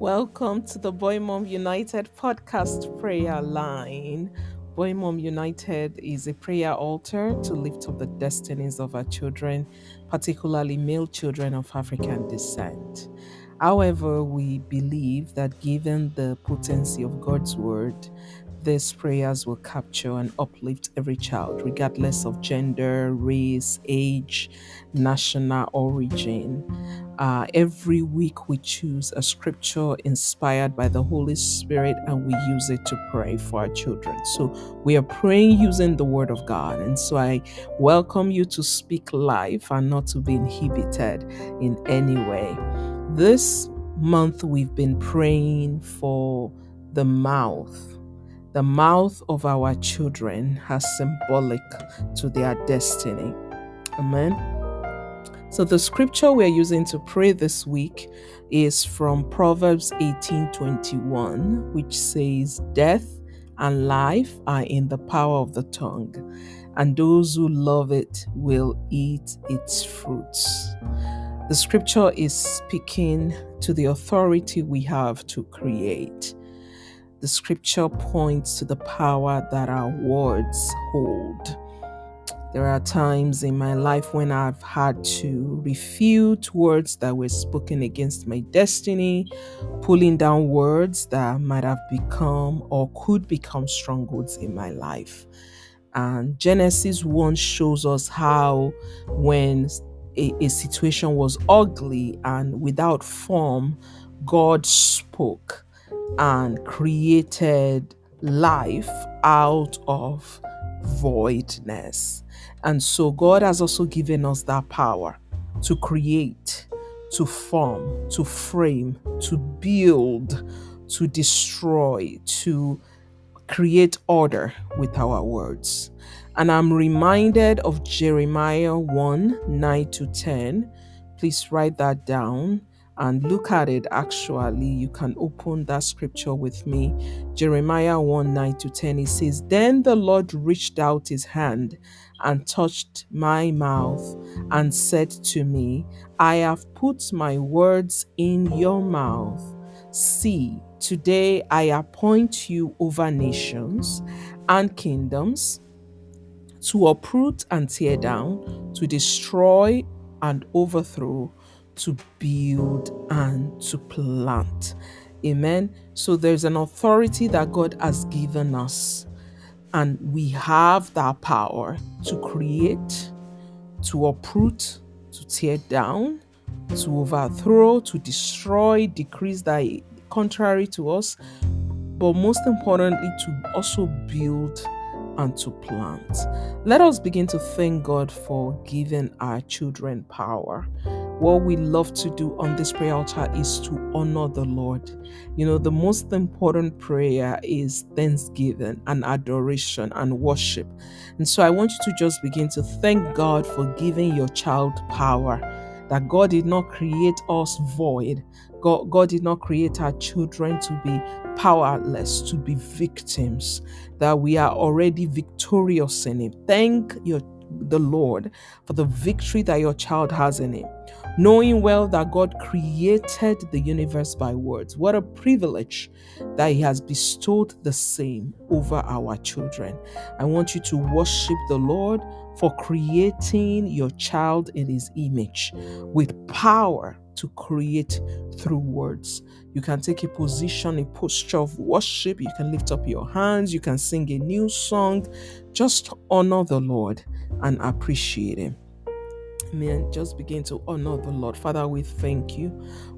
Welcome to the Boy Mom United podcast prayer line. Boy Mom United is a prayer altar to lift up the destinies of our children, particularly male children of African descent. However, we believe that given the potency of God's word, these prayers will capture and uplift every child, regardless of gender, race, age, national origin. Uh, every week, we choose a scripture inspired by the Holy Spirit and we use it to pray for our children. So, we are praying using the Word of God. And so, I welcome you to speak life and not to be inhibited in any way. This month, we've been praying for the mouth the mouth of our children has symbolic to their destiny. Amen. So the scripture we're using to pray this week is from Proverbs 18:21, which says, "Death and life are in the power of the tongue, and those who love it will eat its fruits." The scripture is speaking to the authority we have to create the scripture points to the power that our words hold. There are times in my life when I've had to refute words that were spoken against my destiny, pulling down words that might have become or could become strongholds in my life. And Genesis 1 shows us how, when a, a situation was ugly and without form, God spoke and created life out of voidness. And so God has also given us that power to create, to form, to frame, to build, to destroy, to create order with our words. And I'm reminded of Jeremiah 1 9 to 10. Please write that down and look at it actually you can open that scripture with me. Jeremiah 1 9 to 10 it says then the lord reached out his hand and touched my mouth and said to me i have put my words in your mouth. See today i appoint you over nations and kingdoms to uproot and tear down to destroy and overthrow to build and to plant. Amen. So there's an authority that God has given us, and we have that power to create, to uproot, to tear down, to overthrow, to destroy, decrease that contrary to us, but most importantly, to also build and to plant. Let us begin to thank God for giving our children power what we love to do on this prayer altar is to honor the Lord. You know, the most important prayer is thanksgiving and adoration and worship. And so I want you to just begin to thank God for giving your child power. That God did not create us void. God, God did not create our children to be powerless, to be victims, that we are already victorious in Him. Thank your the Lord for the victory that your child has in Him knowing well that God created the universe by words. What a privilege that He has bestowed the same over our children. I want you to worship the Lord for creating your child in His image with power to create through words. You can take a position, a posture of worship. You can lift up your hands. You can sing a new song. Just honor the Lord and appreciate Him. Amen. Just begin to honor the Lord. Father, we thank you.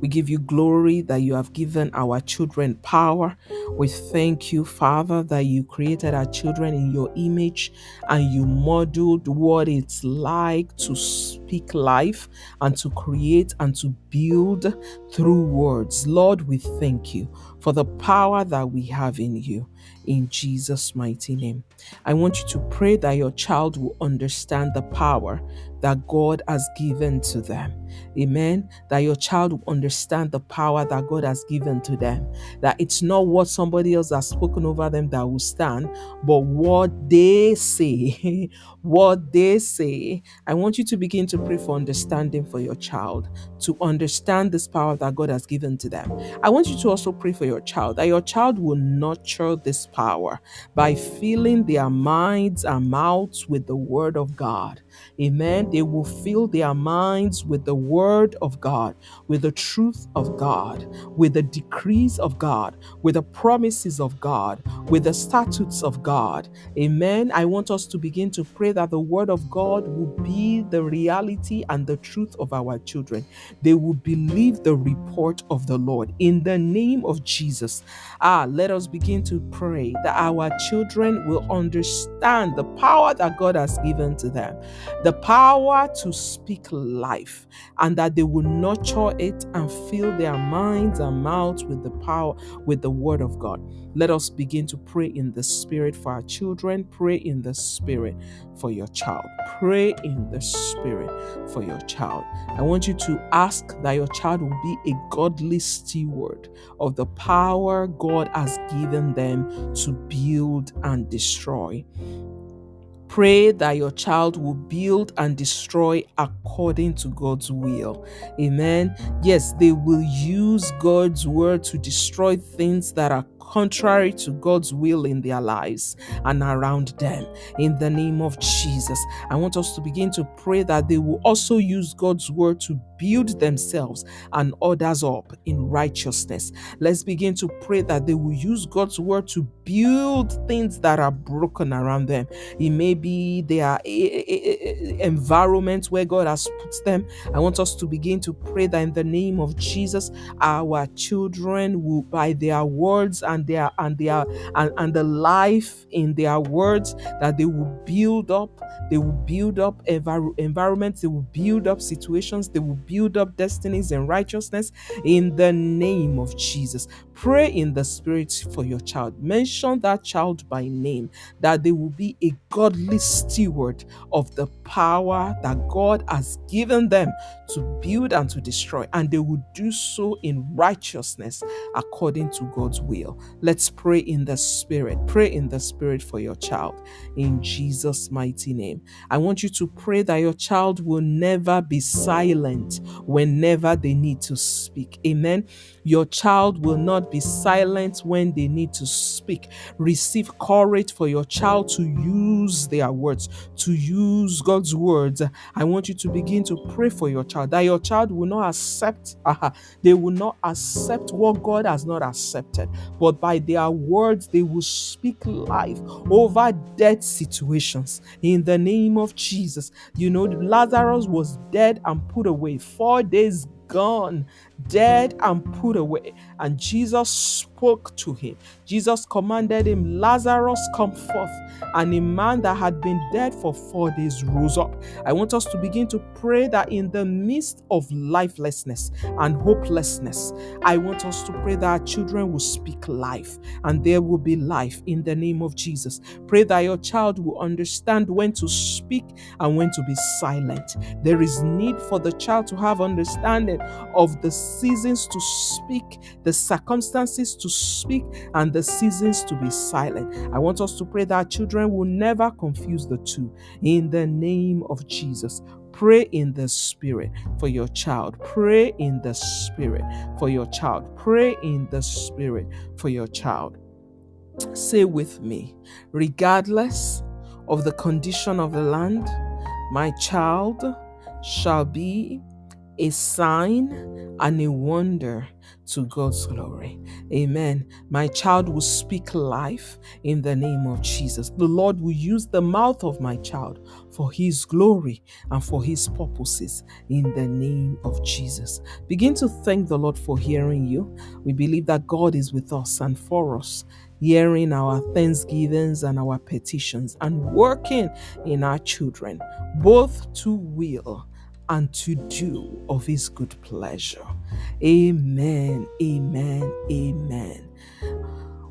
We give you glory that you have given our children power. We thank you, Father, that you created our children in your image and you modeled what it's like to speak life and to create and to build through words. Lord, we thank you for the power that we have in you. In Jesus' mighty name. I want you to pray that your child will understand the power that God has given to them. Amen. That your child will understand the power that God has given to them. That it's not what somebody else has spoken over them that will stand, but what they say. what they say. I want you to begin to pray for understanding for your child, to understand this power that God has given to them. I want you to also pray for your child, that your child will nurture this power by filling their minds and mouths with the word of God. Amen. They will fill their minds with the word of God, with the truth of God, with the decrees of God, with the promises of God, with the statutes of God. Amen. I want us to begin to pray that the word of God will be the reality and the truth of our children. They will believe the report of the Lord in the name of Jesus. Ah, let us begin to pray that our children will understand the power that God has given to them the power to speak life, and that they will nurture it and fill their minds and mouths with the power, with the word of God. Let us begin to pray in the spirit for our children. Pray in the spirit for your child. Pray in the spirit for your child. I want you to ask that your child will be a godly steward of the power God has given them to build and destroy. Pray that your child will build and destroy according to God's will. Amen. Yes, they will use God's word to destroy things that are contrary to God's will in their lives and around them. In the name of Jesus, I want us to begin to pray that they will also use God's word to build themselves and others up in righteousness. Let's begin to pray that they will use God's word to build things that are broken around them. It may be their environment where God has put them. I want us to begin to pray that in the name of Jesus, our children will, by their words and their and their and, and the life in their words, that they will build up, they will build up envir- environments, they will build up situations, they will build up destinies and righteousness in the name of Jesus. Pray in the spirit for your child. Mention that child by name, that they will be a godly steward of the power that God has given them to build and to destroy, and they will do so in righteousness according to God's will. Let's pray in the spirit. Pray in the spirit for your child in Jesus' mighty name. I want you to pray that your child will never be silent whenever they need to speak. Amen. Your child will not be silent when they need to speak. Receive courage for your child to use their words, to use God's words. I want you to begin to pray for your child that your child will not accept, uh, they will not accept what God has not accepted, but by their words, they will speak life over dead situations in the name of Jesus. You know, Lazarus was dead and put away four days gone, dead and put away. And Jesus spoke to him. Jesus commanded him, Lazarus, come forth. And a man that had been dead for four days rose up. I want us to begin to pray that in the midst of lifelessness and hopelessness, I want us to pray that our children will speak life and there will be life in the name of Jesus. Pray that your child will understand when to speak and when to be silent. There is need for the child to have understanding of the seasons to speak, the circumstances to speak, and the seasons to be silent. I want us to pray that children will never confuse the two. In the name of Jesus. Pray in the spirit for your child. Pray in the spirit for your child. Pray in the spirit for your child. Say with me, regardless of the condition of the land, my child shall be a sign and a wonder to God's glory. Amen. My child will speak life in the name of Jesus. The Lord will use the mouth of my child for his glory and for his purposes in the name of Jesus. Begin to thank the Lord for hearing you. We believe that God is with us and for us hearing our thanksgivings and our petitions and working in our children, both to will and to do of his good pleasure. Amen. Amen. Amen.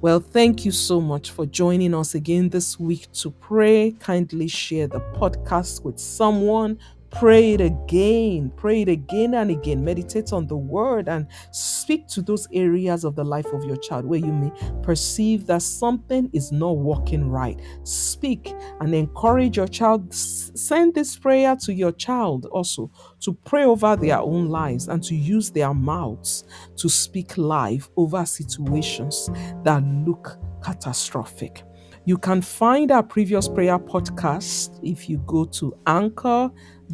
Well, thank you so much for joining us again this week to pray. Kindly share the podcast with someone Pray it again, pray it again and again. Meditate on the word and speak to those areas of the life of your child where you may perceive that something is not working right. Speak and encourage your child. Send this prayer to your child also to pray over their own lives and to use their mouths to speak life over situations that look catastrophic. You can find our previous prayer podcast if you go to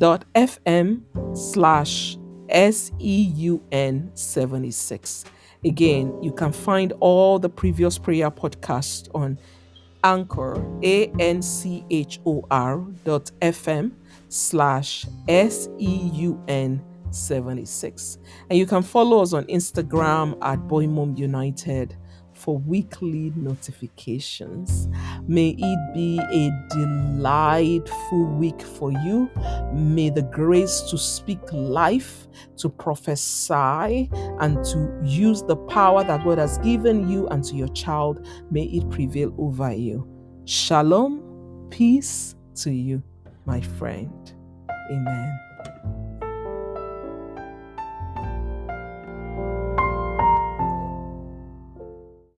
anchor.fm slash SEUN76. Again, you can find all the previous prayer podcasts on anchor, A-N-C-H-O-R dot FM slash SEUN76. And you can follow us on Instagram at Boy Mom United for weekly notifications. May it be a delightful week for you. May the grace to speak life, to prophesy, and to use the power that God has given you and to your child, may it prevail over you. Shalom, peace to you, my friend. Amen.